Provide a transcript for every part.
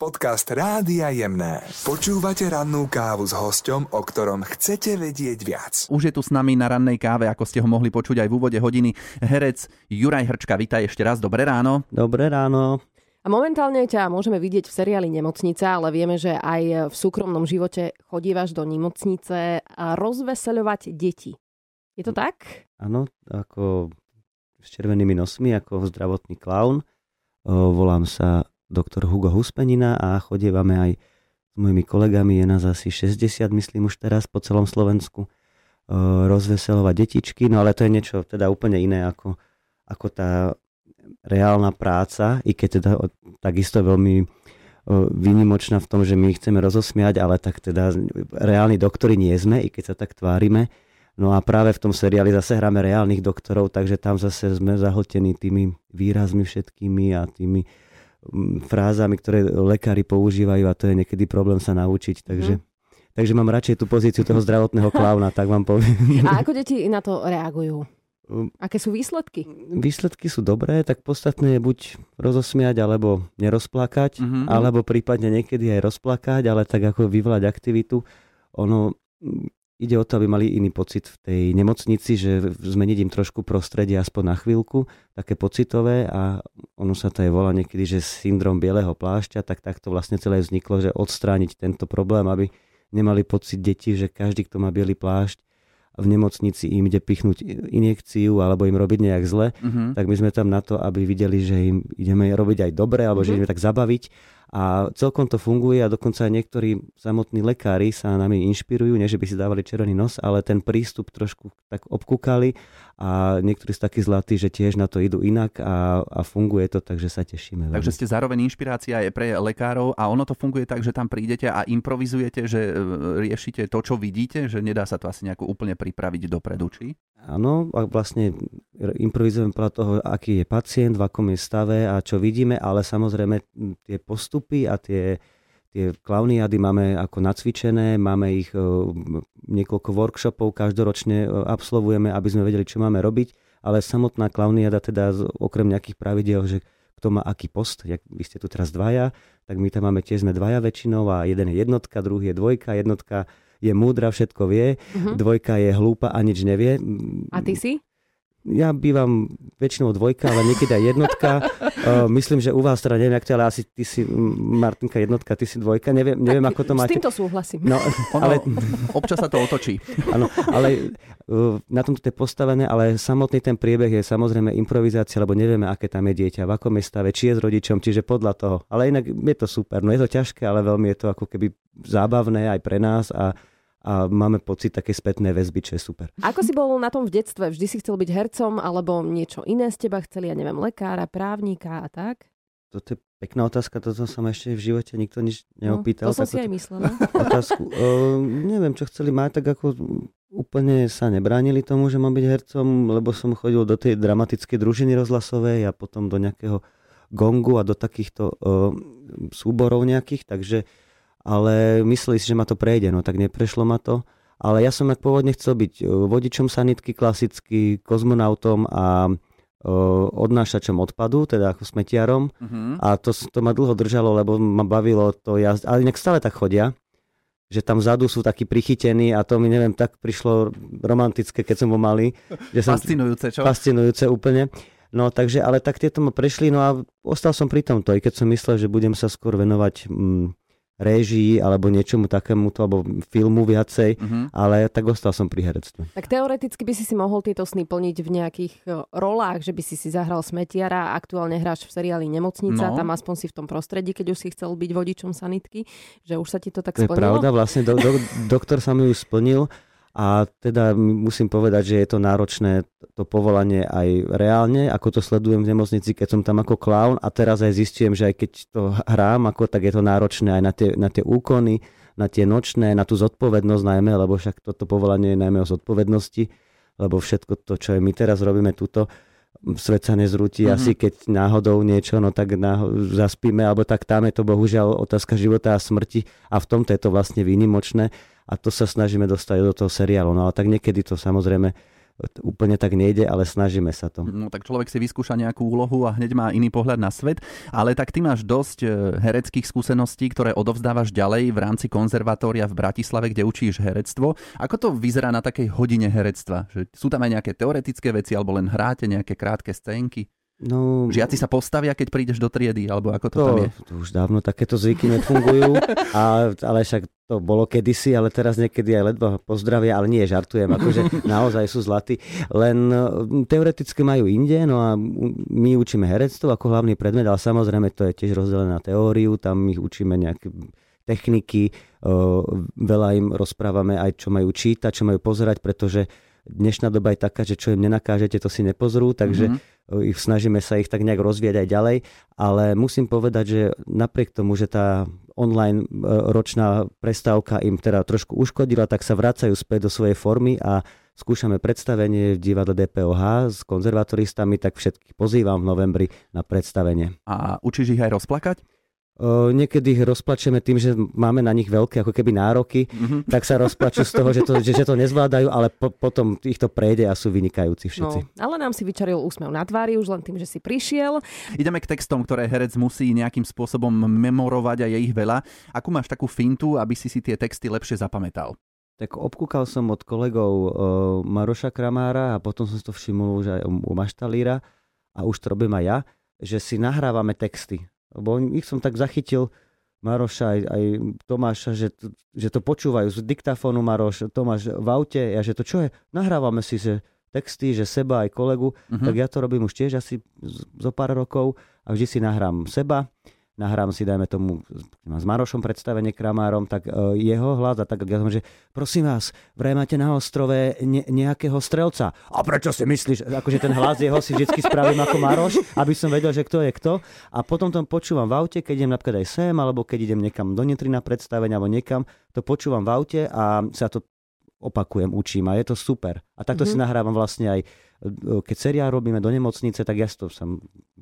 Podcast Rádia Jemné. Počúvate rannú kávu s hosťom, o ktorom chcete vedieť viac. Už je tu s nami na rannej káve, ako ste ho mohli počuť aj v úvode hodiny, herec Juraj Hrčka. Vítaj ešte raz, dobré ráno. Dobré ráno. A momentálne ťa môžeme vidieť v seriáli Nemocnica, ale vieme, že aj v súkromnom živote chodívaš do nemocnice a rozveseľovať deti. Je to tak? Áno, ako s červenými nosmi, ako zdravotný klaun. Volám sa doktor Hugo Huspenina a chodievame aj s mojimi kolegami, je nás asi 60, myslím už teraz po celom Slovensku, rozveselovať detičky, no ale to je niečo teda úplne iné ako, ako tá reálna práca, i keď teda takisto veľmi výnimočná v tom, že my chceme rozosmiať, ale tak teda reálni doktori nie sme, i keď sa tak tvárime. No a práve v tom seriáli zase hráme reálnych doktorov, takže tam zase sme zahltení tými výrazmi všetkými a tými frázami, ktoré lekári používajú a to je niekedy problém sa naučiť. Takže, mm. takže mám radšej tú pozíciu toho zdravotného klauna, tak vám poviem. A ako deti na to reagujú? Um, Aké sú výsledky? Výsledky sú dobré, tak podstatné je buď rozosmiať, alebo nerozplakať, mm-hmm. alebo prípadne niekedy aj rozplakať, ale tak ako vyvolať aktivitu. Ono ide o to, aby mali iný pocit v tej nemocnici, že zmeniť im trošku prostredie aspoň na chvíľku, také pocitové a ono sa to aj volá niekedy, že syndrom bieleho plášťa, tak takto vlastne celé vzniklo, že odstrániť tento problém, aby nemali pocit deti, že každý, kto má biely plášť, v nemocnici im ide pichnúť injekciu alebo im robiť nejak zle, uh-huh. tak my sme tam na to, aby videli, že im ideme robiť aj dobre alebo uh-huh. že mhm. ideme tak zabaviť a celkom to funguje a dokonca aj niektorí samotní lekári sa nami inšpirujú, nie že by si dávali červený nos, ale ten prístup trošku tak obkúkali a niektorí sú takí zlatí, že tiež na to idú inak a, a funguje to, takže sa tešíme. Takže ste zároveň inšpirácia aj pre lekárov a ono to funguje tak, že tam prídete a improvizujete, že e, riešite to, čo vidíte, že nedá sa to asi nejako úplne pripraviť dopredu, či? Áno, a vlastne improvizujeme podľa toho, aký je pacient, v akom je stave a čo vidíme, ale samozrejme tie postupy a tie, tie klauniady máme ako nacvičené, máme ich niekoľko workshopov každoročne absolvujeme, aby sme vedeli, čo máme robiť, ale samotná klauniada teda okrem nejakých pravidel, že kto má aký post, jak vy ste tu teraz dvaja, tak my tam máme tiež sme dvaja väčšinou a jeden je jednotka, druhý je dvojka, jednotka je múdra, všetko vie, uh-huh. dvojka je hlúpa a nič nevie. A ty si? Ja bývam väčšinou dvojka, ale niekedy aj jednotka. uh, myslím, že u vás teda neviem, ak to, ale asi ty si Martinka jednotka, ty si dvojka. Neviem, neviem ako to máte. S týmto súhlasím. No, ale... Občas sa to otočí. Áno, ale uh, na tomto je postavené, ale samotný ten priebeh je samozrejme improvizácia, lebo nevieme, aké tam je dieťa, v akom je stave, či je s rodičom, čiže podľa toho. Ale inak je to super. No je to ťažké, ale veľmi je to ako keby zábavné aj pre nás a a máme pocit také spätné väzby, čo je super. Ako si bol na tom v detstve? Vždy si chcel byť hercom alebo niečo iné z teba chceli, ja neviem, lekára, právnika a tak? Toto je pekná otázka, toto som ešte v živote nikto nič neopýtal. No, to som si aj myslela. Otázku. Uh, neviem, čo chceli mať, tak ako úplne sa nebránili tomu, že mám byť hercom, lebo som chodil do tej dramatickej družiny rozhlasovej a potom do nejakého gongu a do takýchto uh, súborov nejakých, takže ale mysleli si, že ma to prejde, no tak neprešlo ma to. Ale ja som tak pôvodne chcel byť e, vodičom sanitky klasicky, kozmonautom a uh, odnášačom odpadu, teda ako smetiarom. Uh-huh. A to, to ma dlho držalo, lebo ma bavilo to jazd. Ale inak stále tak chodia, že tam vzadu sú takí prichytení a to mi neviem, tak prišlo romantické, keď som bol malý. Že som, fascinujúce, čo? Fascinujúce úplne. No takže, ale tak tieto ma prešli, no a ostal som pri tomto, i keď som myslel, že budem sa skôr venovať mm, réžii alebo niečomu takému, alebo filmu viacej, uh-huh. ale tak ostal som pri herectve. Tak teoreticky by si si mohol tieto sny plniť v nejakých e, rolách, že by si si zahral smetiara a aktuálne hráš v seriáli Nemocnica, no. tam aspoň si v tom prostredí, keď už si chcel byť vodičom sanitky, že už sa ti to tak to splnilo? je pravda, vlastne do, do, doktor sa mi už splnil a teda musím povedať, že je to náročné to povolanie aj reálne, ako to sledujem v nemocnici, keď som tam ako klaun a teraz aj zistujem, že aj keď to hrám, ako, tak je to náročné aj na tie, na tie úkony, na tie nočné, na tú zodpovednosť najmä, lebo však toto povolanie je najmä o zodpovednosti, lebo všetko to, čo my teraz robíme túto, svet sa nezrúti, mm-hmm. asi keď náhodou niečo, no tak náho- zaspíme, alebo tak tam je to bohužiaľ otázka života a smrti a v tomto je to vlastne výnimočné a to sa snažíme dostať do toho seriálu. No ale tak niekedy to samozrejme úplne tak nejde, ale snažíme sa to. No tak človek si vyskúša nejakú úlohu a hneď má iný pohľad na svet, ale tak ty máš dosť e, hereckých skúseností, ktoré odovzdávaš ďalej v rámci konzervatória v Bratislave, kde učíš herectvo. Ako to vyzerá na takej hodine herectva? Že sú tam aj nejaké teoretické veci alebo len hráte nejaké krátke scénky? No, Žiaci sa postavia, keď prídeš do triedy, alebo ako to, to tam je? To už dávno takéto zvyky nefungujú, a, ale však to bolo kedysi, ale teraz niekedy aj ledva pozdravia, ale nie, žartujem, akože naozaj sú zlatí. Len teoreticky majú inde, no a my učíme herectvo ako hlavný predmet, ale samozrejme to je tiež rozdelené na teóriu, tam ich učíme nejaké techniky, veľa im rozprávame aj, čo majú čítať, čo majú pozerať, pretože dnešná doba je taká, že čo im nenakážete, to si nepozrú, takže mm-hmm. ich snažíme sa ich tak nejak rozvieť aj ďalej, ale musím povedať, že napriek tomu, že tá online e, ročná prestávka im teda trošku uškodila, tak sa vracajú späť do svojej formy a skúšame predstavenie v divadle DPOH s konzervatoristami, tak všetkých pozývam v novembri na predstavenie. A učíš ich aj rozplakať? Niekedy ich rozplačeme tým, že máme na nich veľké ako keby nároky, mm-hmm. tak sa rozplačú z toho, že to, že, že to nezvládajú, ale po, potom ich to prejde a sú vynikajúci všetci. No, ale nám si vyčaril úsmev na tvári už len tým, že si prišiel. Ideme k textom, ktoré herec musí nejakým spôsobom memorovať a je ich veľa. Akú máš takú fintu, aby si si tie texty lepšie zapamätal? Tak obkúkal som od kolegov uh, Maroša Kramára a potom som si to všimol už aj u Maštalíra a už to robím aj ja, že si nahrávame texty lebo ich som tak zachytil, Maroša aj, aj Tomáša, že, že to počúvajú z diktafónu Maroš, Tomáš v aute, ja že to čo je, nahrávame si že texty, že seba aj kolegu, uh-huh. tak ja to robím už tiež asi zo pár rokov a vždy si nahrám seba nahrám si, dajme tomu, s Marošom predstavenie Kramárom, tak uh, jeho hlas a tak, ja som, že prosím vás, vraj máte na ostrove ne, nejakého strelca. A prečo si myslíš, akože ten hlas jeho si vždy spravím ako Maroš, aby som vedel, že kto je kto. A potom to počúvam v aute, keď idem napríklad aj sem, alebo keď idem niekam do Nitry na predstavenie, alebo niekam, to počúvam v aute a sa to opakujem, učím a je to super. A takto mm-hmm. si nahrávam vlastne aj keď seriál robíme do nemocnice, tak ja to sa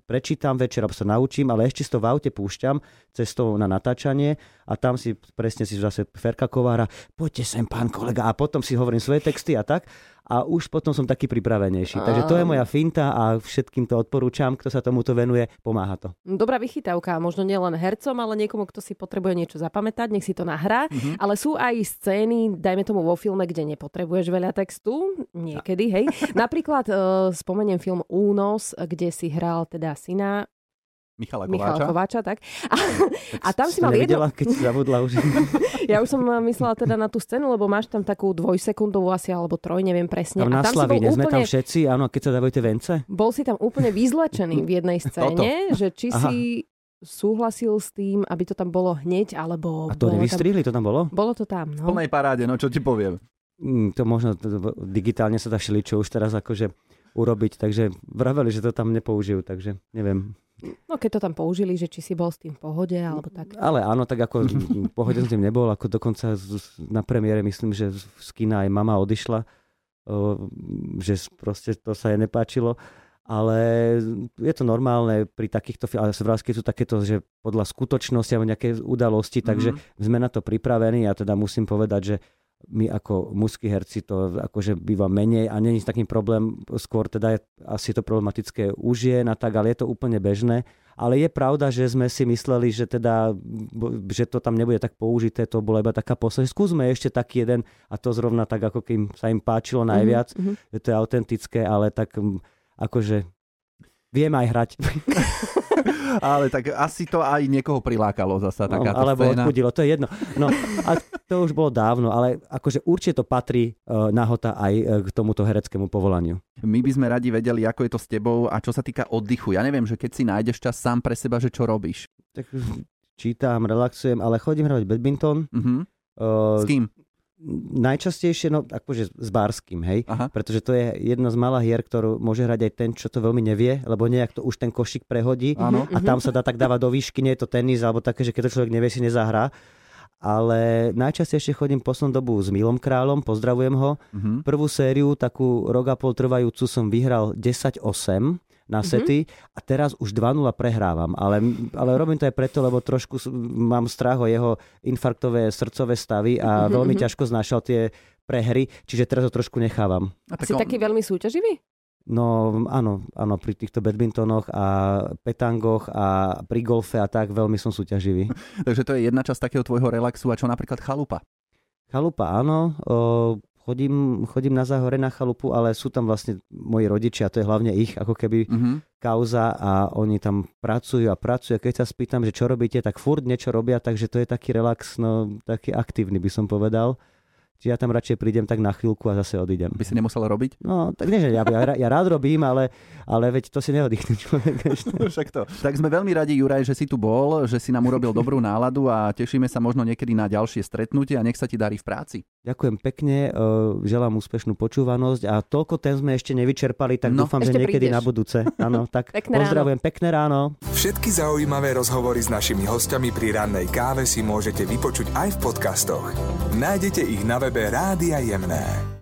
prečítam večer, sa naučím, ale ešte si to v aute púšťam cestou na natáčanie a tam si presne si zase Ferka Kovára, poďte sem pán kolega a potom si hovorím svoje texty a tak a už potom som taký pripravenejší. Takže to je moja finta a všetkým to odporúčam, kto sa tomuto venuje, pomáha to. Dobrá vychytávka, možno nielen hercom, ale niekomu, kto si potrebuje niečo zapamätať, nech si to nahrá. Mm-hmm. Ale sú aj scény, dajme tomu vo filme, kde nepotrebuješ veľa textu, niekedy, hej. Napríklad uh, spomeniem film Únos, kde si hral teda syna Michala Kováča. Michala Kováča, tak. A, a tam si mal nevidela, jedno... keď si zabudla už. ja už som myslela teda na tú scénu, lebo máš tam takú dvojsekundovú asi, alebo troj, neviem presne. Tam na a tam Slavíne, úplne... sme tam všetci, áno, keď sa dávajú vence. Bol si tam úplne vyzlečený v jednej scéne, že či Aha. si súhlasil s tým, aby to tam bolo hneď, alebo... A to nevystrihli, tam... to tam bolo? Bolo to tam, no. V plnej paráde, no čo ti poviem. Mm, to možno digitálne sa dá čo už teraz akože urobiť, takže vraveli, že to tam nepoužijú, takže neviem. No keď to tam použili, že či si bol s tým v pohode alebo tak. Ale áno, tak ako v pohode s tým nebol, ako dokonca na premiére myslím, že z kina aj mama odišla, že proste to sa jej nepáčilo. Ale je to normálne pri takýchto ale vrázky sú takéto, že podľa skutočnosti alebo nejaké udalosti, takže mm-hmm. sme na to pripravení a teda musím povedať, že my ako mužskí herci to akože býva menej a není takým problém, skôr teda je asi to problematické u žien a tak, ale je to úplne bežné. Ale je pravda, že sme si mysleli, že teda, že to tam nebude tak použité, to bola iba taká posledná. Skúsme ešte taký jeden a to zrovna tak, ako kým sa im páčilo mhm, najviac, mm-hmm. že to je autentické, ale tak akože viem aj hrať. ale tak asi to aj niekoho prilákalo zasa no, takáto Alebo scéna. odpudilo, to je jedno. No a to už bolo dávno, ale akože určite to patrí uh, nahota aj uh, k tomuto hereckému povolaniu. My by sme radi vedeli, ako je to s tebou a čo sa týka oddychu. Ja neviem, že keď si nájdeš čas sám pre seba, že čo robíš. Tak čítam, relaxujem, ale chodím hrať badminton. Uh-huh. Uh, s kým? Najčastejšie, no akože s Bárským, hej, Aha. pretože to je jedna z malých hier, ktorú môže hrať aj ten, čo to veľmi nevie, lebo nejak to už ten košík prehodí ano. a tam sa dá tak dávať do výšky, nie je to tenis, alebo také, že keď to človek nevie, si nezahrá. Ale najčastejšie chodím poslednú dobu s Milom Kráľom, pozdravujem ho. Uh-huh. Prvú sériu, takú rok a pol trvajúcu, som vyhral 10-8 na mhm. sety mm-hmm. a teraz už 2-0 prehrávam. Ale, ale robím to aj preto, lebo trošku mám strach o jeho infarktové srdcové stavy a mm-hmm. veľmi mhm. ťažko znášal tie pre hry, čiže teraz ho trošku nechávam. A tak si on... taký veľmi súťaživý? No áno, áno, pri týchto badmintonoch a petangoch a pri golfe a tak veľmi som súťaživý. Takže to je jedna časť takého tvojho relaxu a čo napríklad chalupa? Chalupa áno, o, chodím, chodím na záhore na chalupu, ale sú tam vlastne moji rodičia, to je hlavne ich ako keby uh-huh. kauza a oni tam pracujú a pracujú. A keď sa spýtam, že čo robíte, tak furt niečo robia, takže to je taký relax, no taký aktívny by som povedal. Čiže ja tam radšej prídem tak na chvíľku a zase odídem. By si nemusel robiť? No, tak nie, že ja, ja, ja rád robím, ale, ale veď to si neoddychne človek ešte. Však to. Tak sme veľmi radi, Juraj, že si tu bol, že si nám urobil dobrú náladu a tešíme sa možno niekedy na ďalšie stretnutie a nech sa ti darí v práci. Ďakujem pekne, e, želám úspešnú počúvanosť a toľko ten sme ešte nevyčerpali, tak no, dúfam, že niekedy prídeš. na budúce. Áno, tak pekné pozdravujem, ráno. pekné ráno. Všetky zaujímavé rozhovory s našimi hostiami pri rannej káve si môžete vypočuť aj v podcastoch. Nájdete ich na webe Rádia Jemné.